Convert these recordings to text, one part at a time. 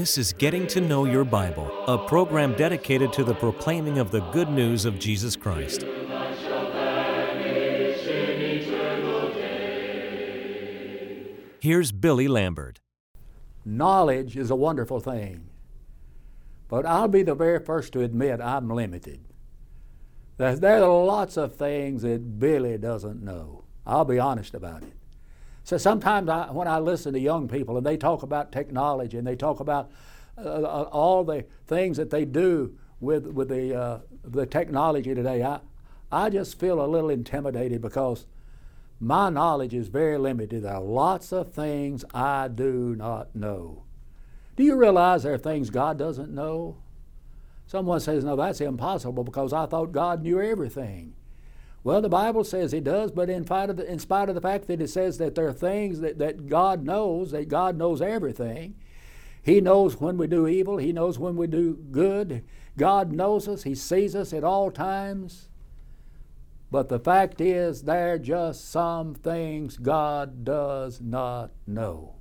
This is Getting to Know Your Bible, a program dedicated to the proclaiming of the good news of Jesus Christ. Here's Billy Lambert. Knowledge is a wonderful thing, but I'll be the very first to admit I'm limited. There are lots of things that Billy doesn't know. I'll be honest about it. So sometimes I, when I listen to young people and they talk about technology and they talk about uh, uh, all the things that they do with, with the, uh, the technology today, I, I just feel a little intimidated because my knowledge is very limited. There are lots of things I do not know. Do you realize there are things God doesn't know? Someone says, No, that's impossible because I thought God knew everything. Well, the Bible says He does, but in spite of the, spite of the fact that it says that there are things that, that God knows, that God knows everything, He knows when we do evil, He knows when we do good. God knows us, He sees us at all times. But the fact is, there are just some things God does not know.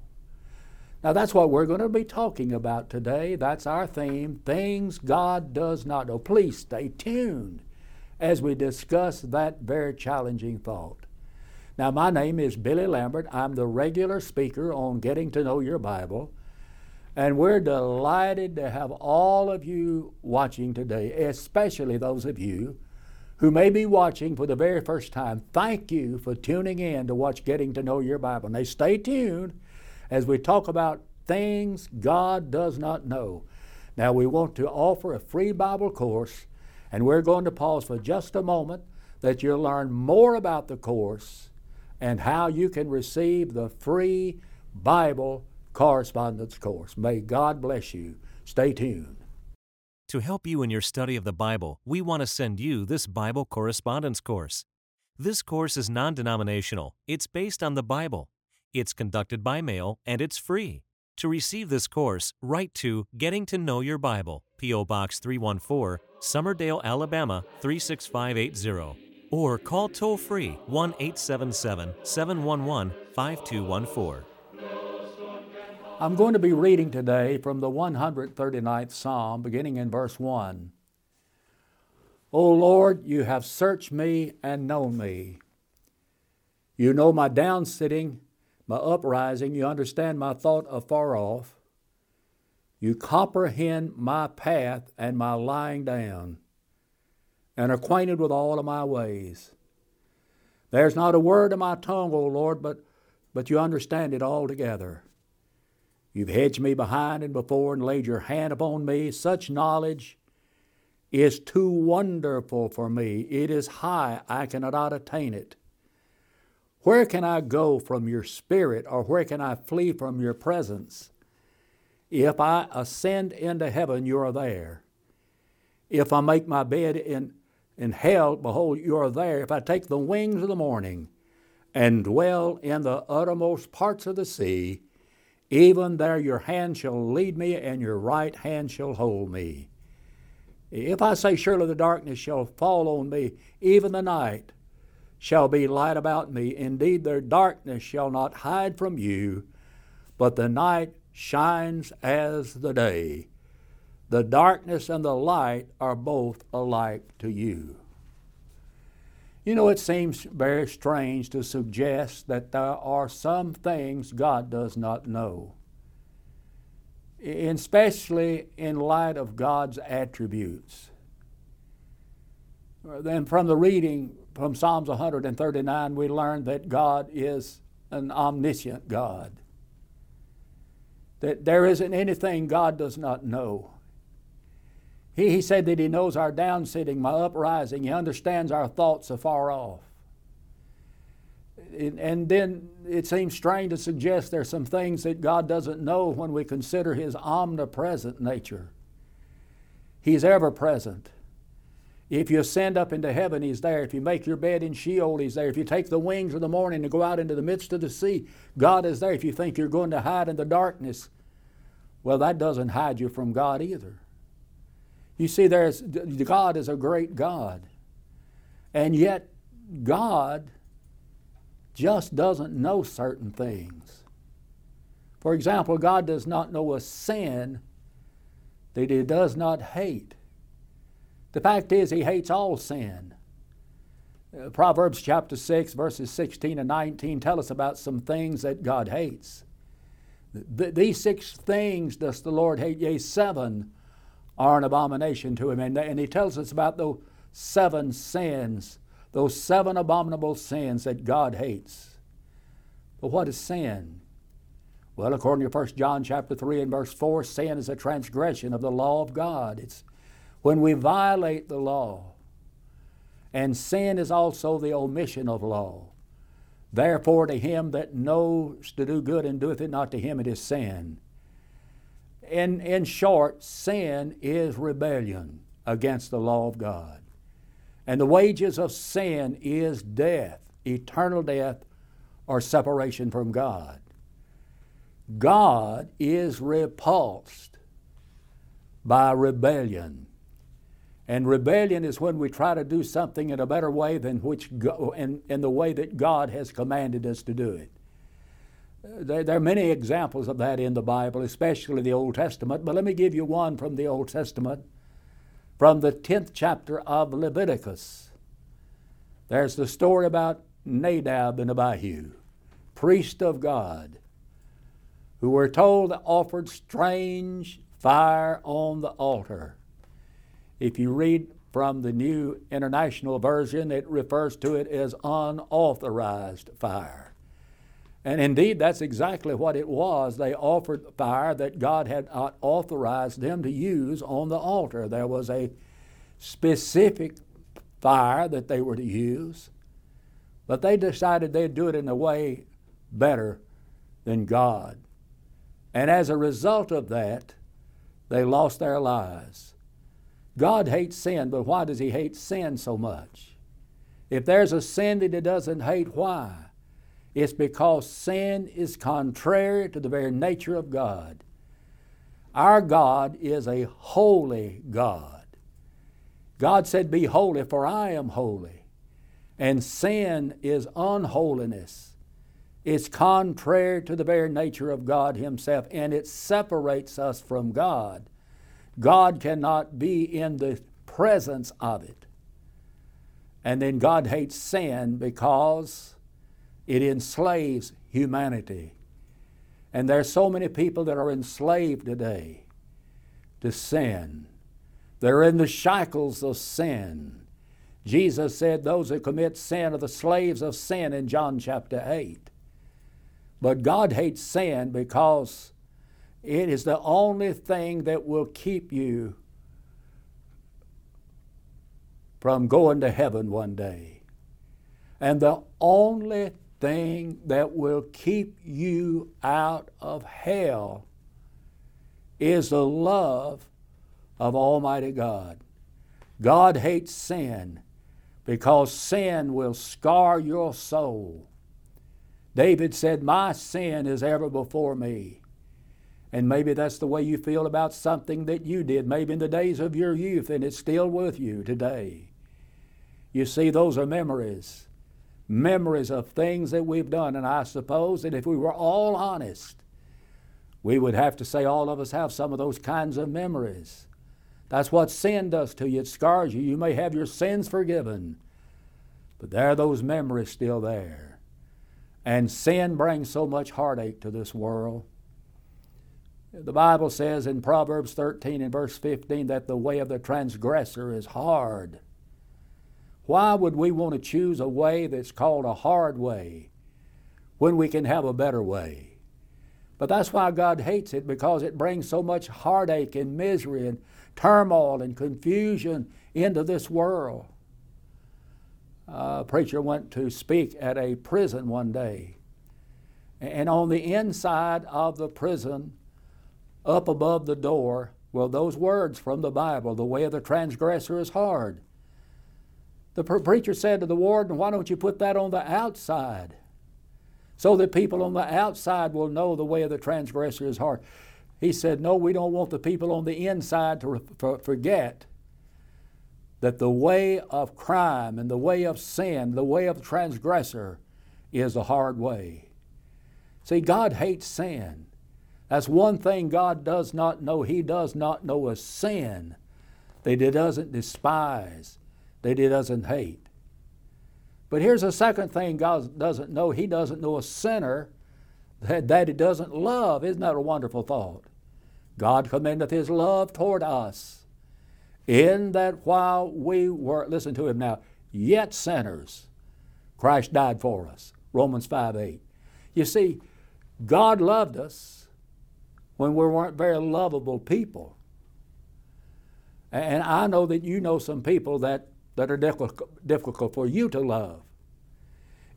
Now, that's what we're going to be talking about today. That's our theme things God does not know. Please stay tuned as we discuss that very challenging thought. Now, my name is Billy Lambert. I'm the regular speaker on Getting to Know Your Bible. And we're delighted to have all of you watching today, especially those of you who may be watching for the very first time. Thank you for tuning in to watch Getting to Know Your Bible. Now, stay tuned as we talk about things God does not know. Now, we want to offer a free Bible course and we're going to pause for just a moment that you'll learn more about the course and how you can receive the free Bible correspondence course. May God bless you. Stay tuned. To help you in your study of the Bible, we want to send you this Bible correspondence course. This course is non denominational, it's based on the Bible, it's conducted by mail, and it's free. To receive this course, write to Getting to Know Your Bible, P.O. Box 314, Summerdale, Alabama 36580, or call toll free 1 877 711 5214. I'm going to be reading today from the 139th Psalm, beginning in verse 1. O Lord, you have searched me and known me. You know my down sitting my uprising, you understand my thought afar off. You comprehend my path and my lying down, and acquainted with all of my ways. There's not a word of my tongue, O Lord, but, but you understand it altogether. You've hedged me behind and before and laid your hand upon me. Such knowledge is too wonderful for me. It is high, I cannot attain it. Where can I go from your spirit, or where can I flee from your presence? If I ascend into heaven, you are there. If I make my bed in, in hell, behold, you are there. If I take the wings of the morning and dwell in the uttermost parts of the sea, even there your hand shall lead me, and your right hand shall hold me. If I say, Surely the darkness shall fall on me, even the night, shall be light about me. Indeed, their darkness shall not hide from you, but the night shines as the day. The darkness and the light are both alike to you. You know, it seems very strange to suggest that there are some things God does not know, especially in light of God's attributes. Then, from the reading from Psalms 139, we learn that God is an omniscient God. That there isn't anything God does not know. He, he said that He knows our down sitting, my uprising. He understands our thoughts afar off. And then it seems strange to suggest there's some things that God doesn't know when we consider His omnipresent nature. He's ever present. If you ascend up into heaven, He's there. If you make your bed in Sheol, He's there. If you take the wings of the morning and go out into the midst of the sea, God is there. If you think you're going to hide in the darkness, well, that doesn't hide you from God either. You see, there's, God is a great God. And yet, God just doesn't know certain things. For example, God does not know a sin that He does not hate. The fact is, He hates all sin. Uh, Proverbs chapter 6, verses 16 and 19 tell us about some things that God hates. Th- these six things does the Lord hate, yea, seven are an abomination to him. And, and he tells us about those seven sins, those seven abominable sins that God hates. But what is sin? Well, according to 1 John chapter 3 and verse 4, sin is a transgression of the law of God. It's when we violate the law. And sin is also the omission of law. Therefore, to him that knows to do good and doeth it not to him, it is sin in, in short, sin is rebellion against the law of God. And the wages of sin is death, eternal death, or separation from God. God is repulsed by rebellion. And rebellion is when we try to do something in a better way than which go, in, in the way that God has commanded us to do it. There, there, are many examples of that in the Bible, especially the Old Testament, but let me give you one from the Old Testament, from the 10th chapter of Leviticus. There's the story about Nadab and Abihu, priest of God, who were told to offered strange fire on the altar. If you read from the New International Version, it refers to it as unauthorized fire. And indeed, that's exactly what it was. They offered fire that God had not authorized them to use on the altar. There was a specific fire that they were to use, but they decided they'd do it in a way better than God. And as a result of that, they lost their lives. God hates sin, but why does He hate sin so much? If there's a sin that He doesn't hate, why? It's because sin is contrary to the very nature of God. Our God is a holy God. God said, Be holy, for I am holy. And sin is unholiness. It's contrary to the very nature of God Himself, and it separates us from God. God cannot be in the presence of it. And then God hates sin because it enslaves humanity. And there's so many people that are enslaved today to sin. They're in the shackles of sin. Jesus said those who commit sin are the slaves of sin in John chapter 8. But God hates sin because it is the only thing that will keep you from going to heaven one day. And the only thing that will keep you out of hell is the love of Almighty God. God hates sin because sin will scar your soul. David said, My sin is ever before me. And maybe that's the way you feel about something that you did, maybe in the days of your youth, and it's still with you today. You see, those are memories memories of things that we've done. And I suppose that if we were all honest, we would have to say all of us have some of those kinds of memories. That's what sin does to you. It scars you. You may have your sins forgiven, but there are those memories still there. And sin brings so much heartache to this world. The Bible says in Proverbs 13 and verse 15 that the way of the transgressor is hard. Why would we want to choose a way that's called a hard way when we can have a better way? But that's why God hates it because it brings so much heartache and misery and turmoil and confusion into this world. A preacher went to speak at a prison one day, and on the inside of the prison, up above the door, well, those words from the Bible, the way of the transgressor is hard. The preacher said to the warden, Why don't you put that on the outside? So that people on the outside will know the way of the transgressor is hard. He said, No, we don't want the people on the inside to forget that the way of crime and the way of sin, the way of transgressor, is a hard way. See, God hates sin. That's one thing God does not know. He does not know a sin that He doesn't despise, that He doesn't hate. But here's a second thing God doesn't know He doesn't know a sinner that, that He doesn't love. Isn't that a wonderful thought? God commendeth His love toward us in that while we were, listen to Him now, yet sinners, Christ died for us. Romans 5 8. You see, God loved us when we weren't very lovable people. And I know that you know some people that, that are difficult, difficult for you to love.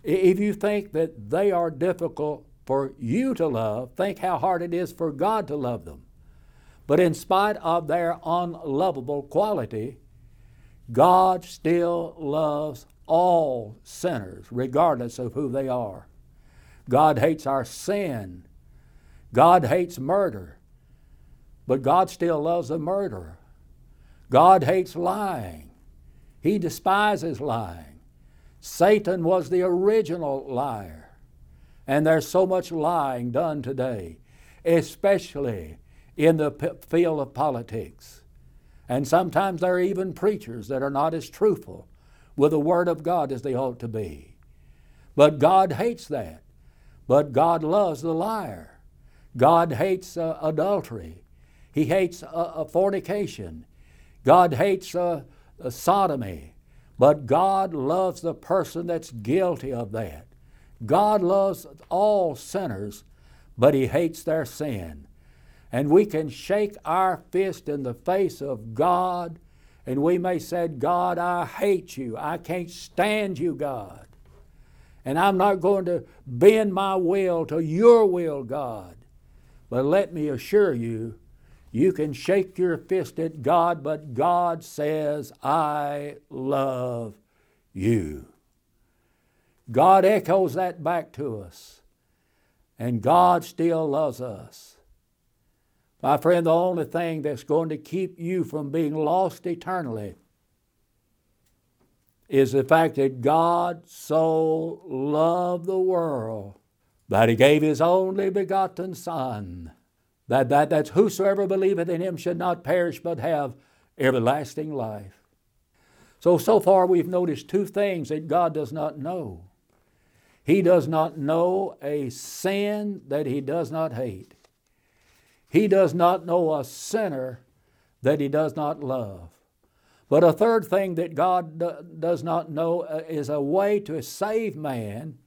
If you think that they are difficult for you to love, think how hard it is for God to love them. But in spite of their unlovable quality, God still loves all sinners, regardless of who they are. God hates our sin. God hates murder. But God still loves the murderer. God hates lying. He despises lying. Satan was the original liar. And there's so much lying done today, especially in the field of politics. And sometimes there are even preachers that are not as truthful with the Word of God as they ought to be. But God hates that. But God loves the liar. God hates uh, adultery. He hates uh, uh, fornication. God hates uh, uh, sodomy. But God loves the person that's guilty of that. God loves all sinners, but He hates their sin. And we can shake our fist in the face of God and we may say, God, I hate you. I can't stand you, God. And I'm not going to bend my will to your will, God. But let me assure you, you can shake your fist at God, but God says, I love you. God echoes that back to us. And God still loves us. My friend, the only thing that's going to keep you from being lost eternally is the fact that God so loved the world that he gave his only begotten Son, that, that that's whosoever believeth in him should not perish but have everlasting life. So, so far we've noticed two things that God does not know. He does not know a sin that he does not hate. He does not know a sinner that he does not love. But a third thing that God does not know uh, is a way to save man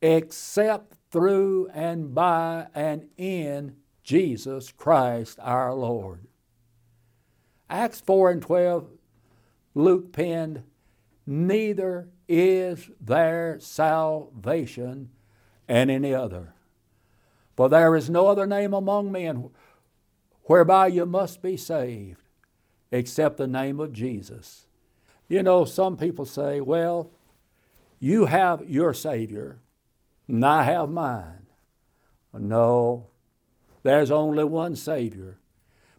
except through and by and in Jesus Christ our Lord. Acts 4 and 12, Luke penned, Neither is there salvation in any other. For there is no other name among men whereby you must be saved except the name of Jesus. You know, some people say, well, you have your Savior, and I have mine. No, there's only one Savior.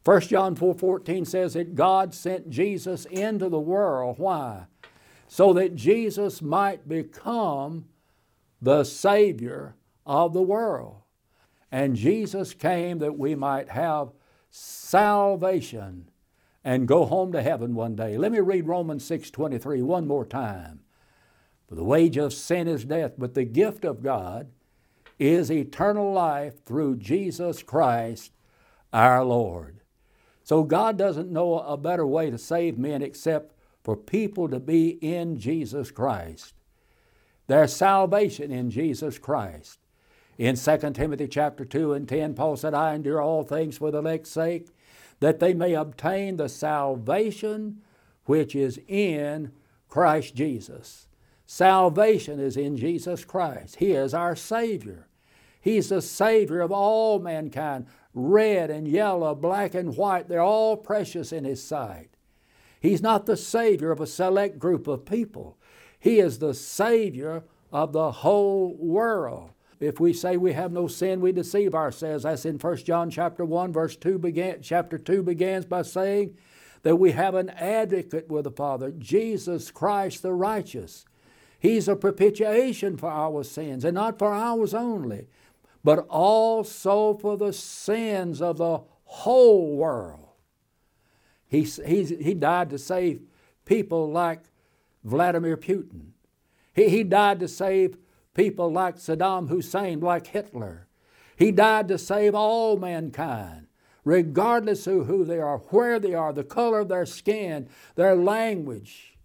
1 John 4 14 says that God sent Jesus into the world. Why? So that Jesus might become the Savior of the world. And Jesus came that we might have salvation and go home to heaven one day. Let me read Romans 6:23 one more time. For the wage of sin is death, but the gift of God is eternal life through Jesus Christ our Lord. So God doesn't know a better way to save men except for people to be in Jesus Christ. There's salvation in Jesus Christ. In 2 Timothy chapter 2 and 10, Paul said, I endure all things for the elect's sake, that they may obtain the salvation which is in Christ Jesus. Salvation is in Jesus Christ. He is our Savior. He's the Savior of all mankind. Red and yellow, black and white, they're all precious in His sight. He's not the Savior of a select group of people. He is the Savior of the whole world. If we say we have no sin, we deceive ourselves. That's in 1 John chapter 1, verse 2 began, chapter 2 begins by saying that we have an advocate with the Father, Jesus Christ the righteous. He's a propitiation for our sins, and not for ours only, but also for the sins of the whole world. He, he, he died to save people like Vladimir Putin. He, he died to save people like Saddam Hussein, like Hitler. He died to save all mankind, regardless of who they are, where they are, the color of their skin, their language,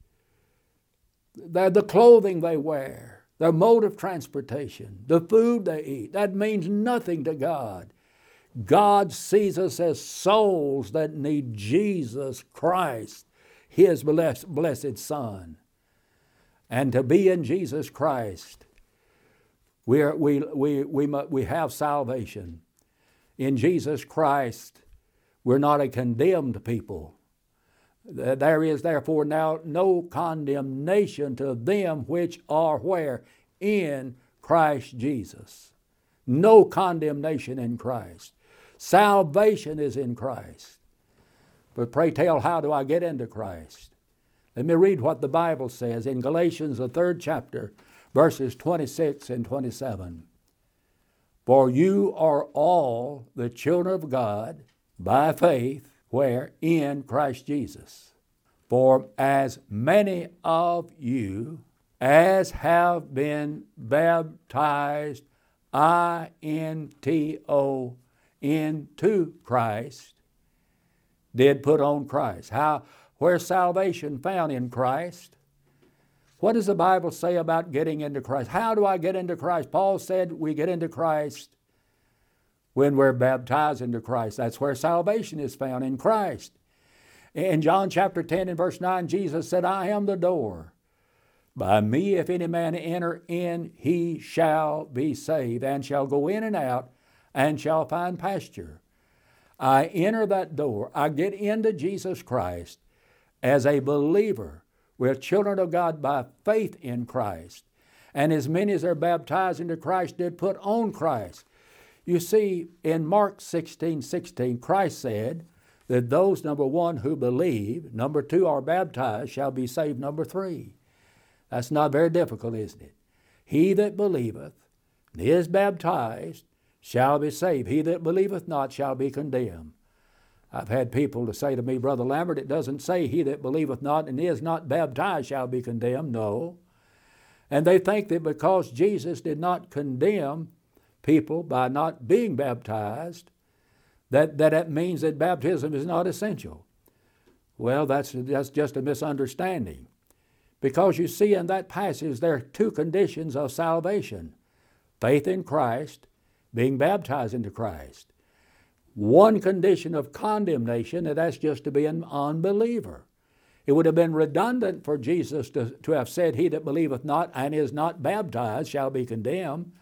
their, the clothing they wear, their mode of transportation, the food they eat. That means nothing to God. God sees us as souls that need Jesus Christ, His blessed, blessed Son. And to be in Jesus Christ, we, are, we, we, we, we have salvation. In Jesus Christ, we're not a condemned people. There is therefore now no condemnation to them which are where? In Christ Jesus. No condemnation in Christ. Salvation is in Christ. But pray tell, how do I get into Christ? Let me read what the Bible says in Galatians, the third chapter, verses 26 and 27. For you are all the children of God by faith, where? In Christ Jesus. For as many of you as have been baptized, I N T O into Christ did put on Christ. How where's salvation found in Christ? What does the Bible say about getting into Christ? How do I get into Christ? Paul said we get into Christ when we're baptized into Christ. That's where salvation is found in Christ. In John chapter 10 and verse 9, Jesus said, I am the door. By me, if any man enter in, he shall be saved, and shall go in and out and shall find pasture. I enter that door, I get into Jesus Christ as a believer. We're children of God by faith in Christ. And as many as are baptized into Christ did put on Christ. You see, in Mark 16 16, Christ said that those, number one, who believe, number two, are baptized, shall be saved, number three. That's not very difficult, isn't it? He that believeth and is baptized shall be saved. He that believeth not shall be condemned. I've had people to say to me, Brother Lambert, it doesn't say he that believeth not and is not baptized shall be condemned. No. And they think that because Jesus did not condemn people by not being baptized, that, that, that means that baptism is not essential. Well, that's, that's just a misunderstanding. Because you see, in that passage, there are two conditions of salvation faith in Christ being baptized into Christ. One condition of condemnation, and that's just to be an unbeliever. It would have been redundant for Jesus to, to have said, He that believeth not and is not baptized shall be condemned.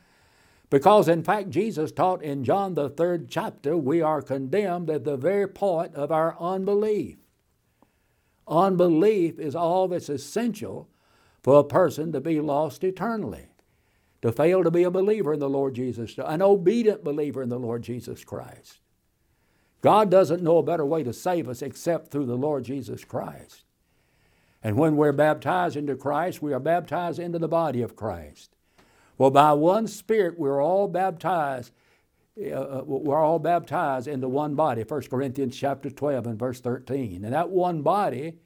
Because in fact, Jesus taught in John the third chapter, we are condemned at the very point of our unbelief. Unbelief is all that's essential for a person to be lost eternally to fail to be a believer in the Lord Jesus, an obedient believer in the Lord Jesus Christ. God doesn't know a better way to save us except through the Lord Jesus Christ. And when we're baptized into Christ, we are baptized into the body of Christ. Well, by one Spirit, we're all baptized. Uh, uh we're all baptized into one body. 1 Corinthians chapter 12 and verse 13. And that one body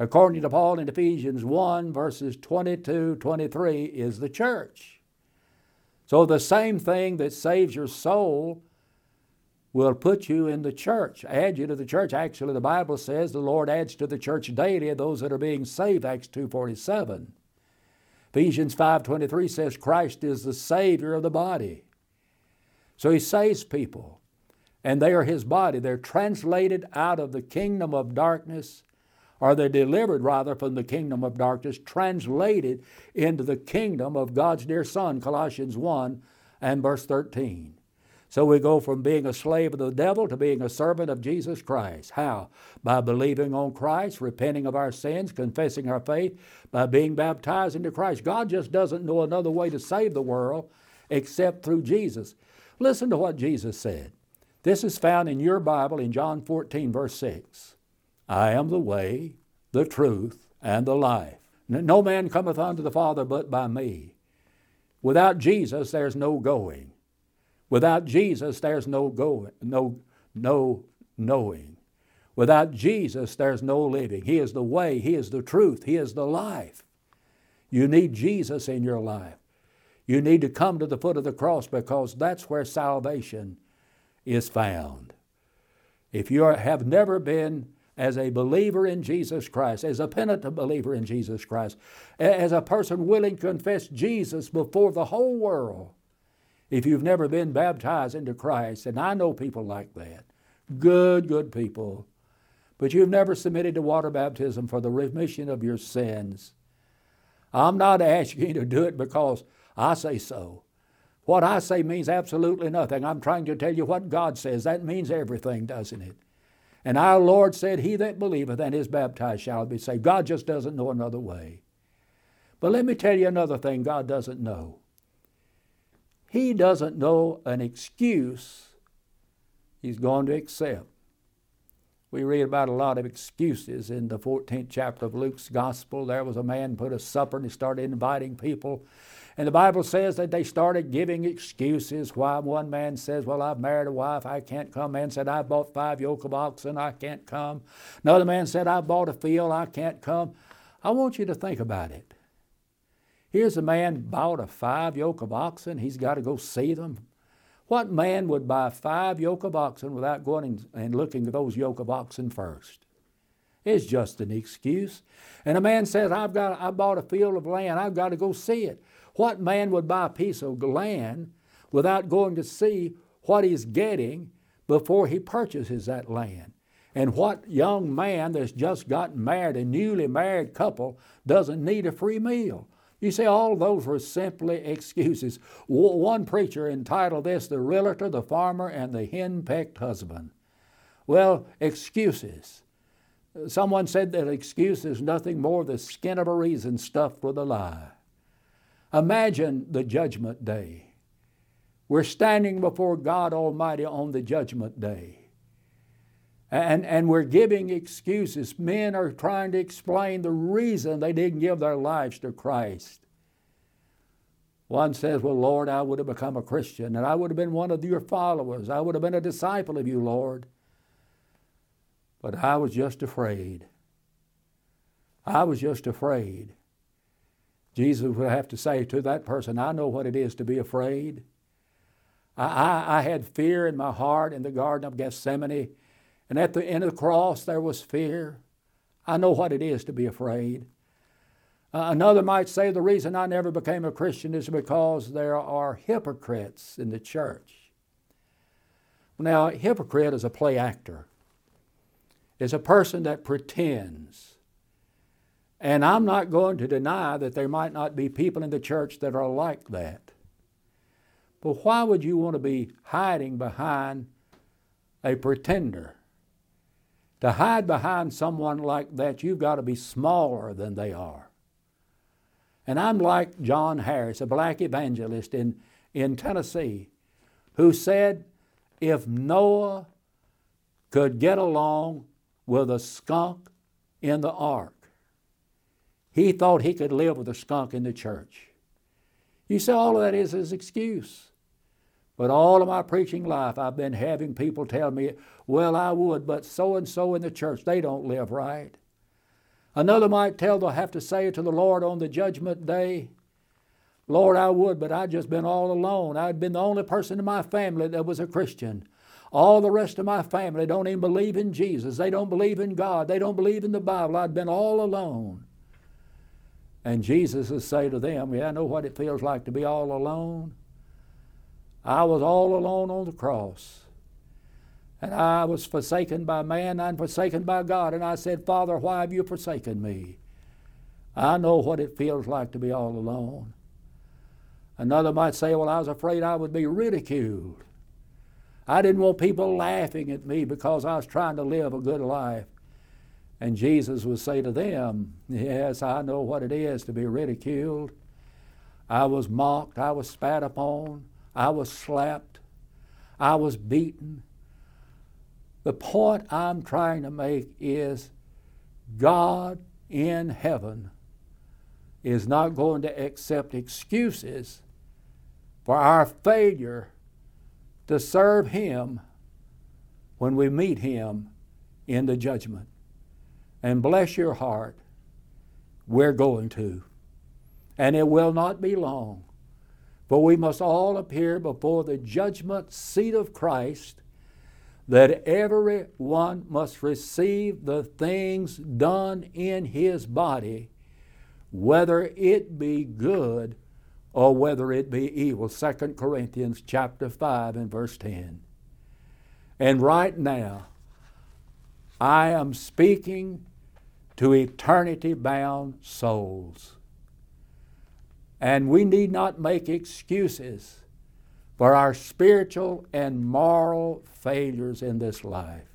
according to Paul in Ephesians 1, verses 22 23, is the church. So the same thing that saves your soul will put you in the church, add you to the church. Actually, the Bible says the Lord adds to the church daily those that are being saved, Acts 2.47. Ephesians 5.23 says Christ is the Savior of the body. So He saves people, and they are His body. They're translated out of the kingdom of darkness are they're delivered rather from the kingdom of darkness, translated into the kingdom of God's dear Son, Colossians 1 and verse 13. So we go from being a slave of the devil to being a servant of Jesus Christ. How? By believing on Christ, repenting of our sins, confessing our faith, by being baptized into Christ. God just doesn't know another way to save the world except through Jesus. Listen to what Jesus said. This is found in your Bible in John 14, verse 6. I am the way, the truth, and the life. No man cometh unto the Father but by me. Without Jesus, there's no going. Without Jesus, there's no going, no, no knowing. Without Jesus, there's no living. He is the way, He is the truth, He is the life. You need Jesus in your life. You need to come to the foot of the cross because that's where salvation is found. If you are, have never been as a believer in Jesus Christ, as a penitent believer in Jesus Christ, as a person willing to confess Jesus before the whole world, if you've never been baptized into Christ, and I know people like that, good, good people, but you've never submitted to water baptism for the remission of your sins, I'm not asking you to do it because I say so. What I say means absolutely nothing. I'm trying to tell you what God says. That means everything, doesn't it? And our Lord said, He that believeth and is baptized shall be saved. God just doesn't know another way. But let me tell you another thing God doesn't know. He doesn't know an excuse He's going to accept. We read about a lot of excuses in the 14th chapter of Luke's Gospel. There was a man put a supper and he started inviting people. And the Bible says that they started giving excuses why one man says, Well, I've married a wife, I can't come. Man said, "I've bought five yoke of oxen, I can't come. Another man said, I bought a field, I can't come. I want you to think about it. Here's a man bought a five yoke of oxen, he's got to go see them. What man would buy five yoke of oxen without going and looking at those yoke of oxen first? It's just an excuse. And a man says, I've got I bought a field of land, I've got to go see it. What man would buy a piece of land without going to see what he's getting before he purchases that land? And what young man that's just gotten married, a newly married couple, doesn't need a free meal? You see, all those were simply excuses. One preacher entitled this The Realtor, the Farmer, and the Henpecked Husband. Well, excuses. Someone said that excuse is nothing more the skin of a reason stuffed with a lie. Imagine the judgment day. We're standing before God Almighty on the judgment day. And, and we're giving excuses. Men are trying to explain the reason they didn't give their lives to Christ. One says, Well, Lord, I would have become a Christian and I would have been one of your followers. I would have been a disciple of you, Lord. But I was just afraid. I was just afraid. Jesus would have to say to that person, I know what it is to be afraid. I, I, I had fear in my heart in the Garden of Gethsemane and at the end of the cross, there was fear. I know what it is to be afraid. Uh, another might say the reason I never became a Christian is because there are hypocrites in the church. Now, a hypocrite is a play actor, it's a person that pretends. And I'm not going to deny that there might not be people in the church that are like that. But why would you want to be hiding behind a pretender? To hide behind someone like that, you've got to be smaller than they are. And I'm like John Harris, a black evangelist in, in Tennessee, who said if Noah could get along with a skunk in the ark, he thought he could live with a skunk in the church. You see, all of that is his excuse. But all of my preaching life, I've been having people tell me, well, I would, but so and so in the church, they don't live right. Another might tell, they'll have to say it to the Lord on the judgment day, Lord, I would, but I'd just been all alone. I'd been the only person in my family that was a Christian. All the rest of my family don't even believe in Jesus. They don't believe in God. They don't believe in the Bible. I'd been all alone. And Jesus would say to them, Yeah, I know what it feels like to be all alone. I was all alone on the cross. And I was forsaken by man and forsaken by God. And I said, Father, why have you forsaken me? I know what it feels like to be all alone. Another might say, Well, I was afraid I would be ridiculed. I didn't want people laughing at me because I was trying to live a good life. And Jesus would say to them, Yes, I know what it is to be ridiculed. I was mocked, I was spat upon, I was slapped. I was beaten. The point I'm trying to make is God in heaven is not going to accept excuses for our failure to serve Him when we meet Him in the judgment. And bless your heart, we're going to. And it will not be long. For we must all appear before the judgment seat of Christ, that every one must receive the things done in his body, whether it be good or whether it be evil. 2 Corinthians chapter 5 and verse 10. And right now, I am speaking to eternity bound souls. And we need not make excuses for our spiritual and moral failures in this life.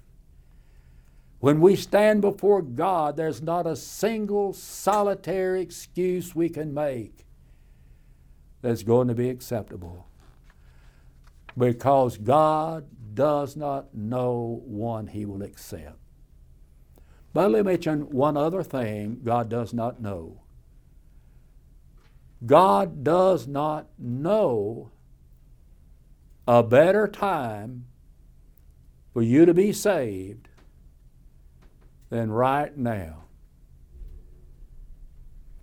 When we stand before God, there's not a single solitary excuse we can make that's going to be acceptable. Because God does not know one He will accept. But let me mention one other thing God does not know. God does not know a better time for you to be saved than right now.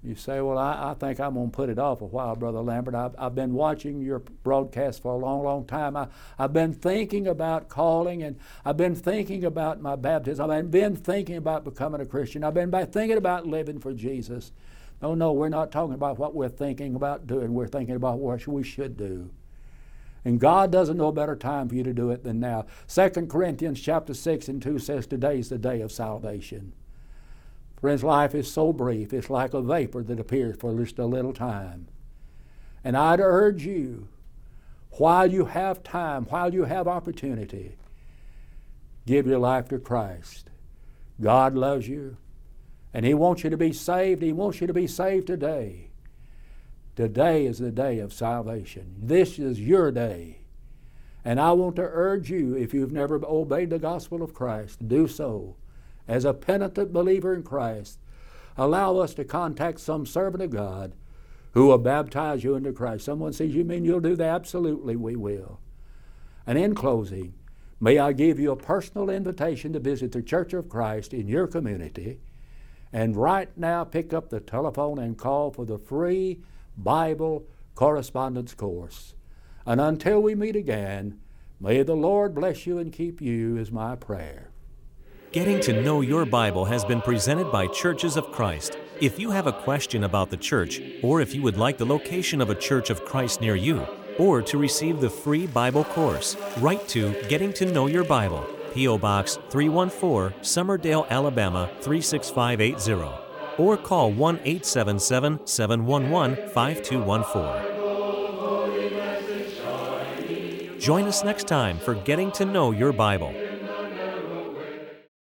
You say, Well, I, I think I'm going to put it off a while, Brother Lambert. I've, I've been watching your broadcast for a long, long time. I, I've been thinking about calling and I've been thinking about my baptism. I've been thinking about becoming a Christian. I've been thinking about living for Jesus. No, no, we're not talking about what we're thinking about doing. We're thinking about what we should do. And God doesn't know a better time for you to do it than now. 2 Corinthians chapter 6 and 2 says today is the day of salvation. Friends, life is so brief, it's like a vapor that appears for just a little time. And I'd urge you, while you have time, while you have opportunity, give your life to Christ. God loves you, and He wants you to be saved. He wants you to be saved today. Today is the day of salvation. This is your day. And I want to urge you, if you've never obeyed the gospel of Christ, do so as a penitent believer in Christ, allow us to contact some servant of God who will baptize you into Christ. Someone says, You mean you'll do that? Absolutely, we will. And in closing, may I give you a personal invitation to visit the Church of Christ in your community. And right now, pick up the telephone and call for the free Bible correspondence course. And until we meet again, may the Lord bless you and keep you, is my prayer. Getting to Know Your Bible has been presented by Churches of Christ. If you have a question about the church, or if you would like the location of a Church of Christ near you, or to receive the free Bible course, write to Getting to Know Your Bible, P.O. Box 314, Summerdale, Alabama 36580, or call 1 877 711 5214. Join us next time for Getting to Know Your Bible.